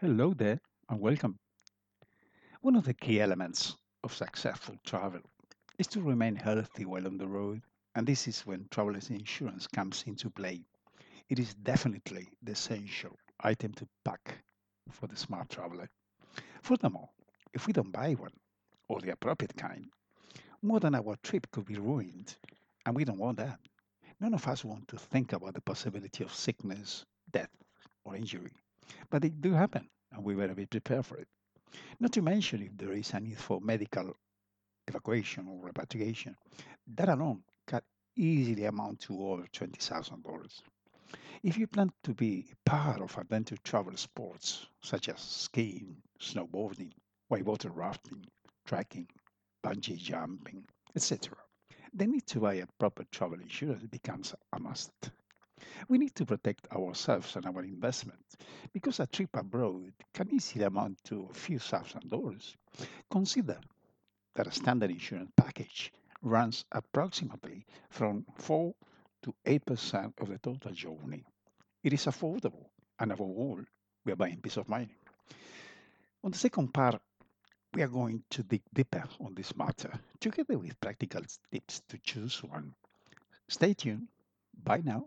Hello there and welcome. One of the key elements of successful travel is to remain healthy while on the road, and this is when traveler's insurance comes into play. It is definitely the essential item to pack for the smart traveler. Furthermore, if we don't buy one, or the appropriate kind, more than our trip could be ruined, and we don't want that. None of us want to think about the possibility of sickness, death, or injury, but they do happen, and we better be prepared for it. Not to mention if there is a need for medical evacuation or repatriation, that alone can easily amount to over $20,000. If you plan to be part of adventure travel sports such as skiing, snowboarding, whitewater rafting, trekking, bungee jumping, etc., the need to buy a proper travel insurance becomes a must. We need to protect ourselves and our investment because a trip abroad can easily amount to a few thousand dollars. Consider that a standard insurance package runs approximately from 4 to 8% of the total journey. It is affordable, and above all, we are buying peace of mind. On the second part, we are going to dig deeper on this matter, together with practical tips to choose one. Stay tuned. Bye now.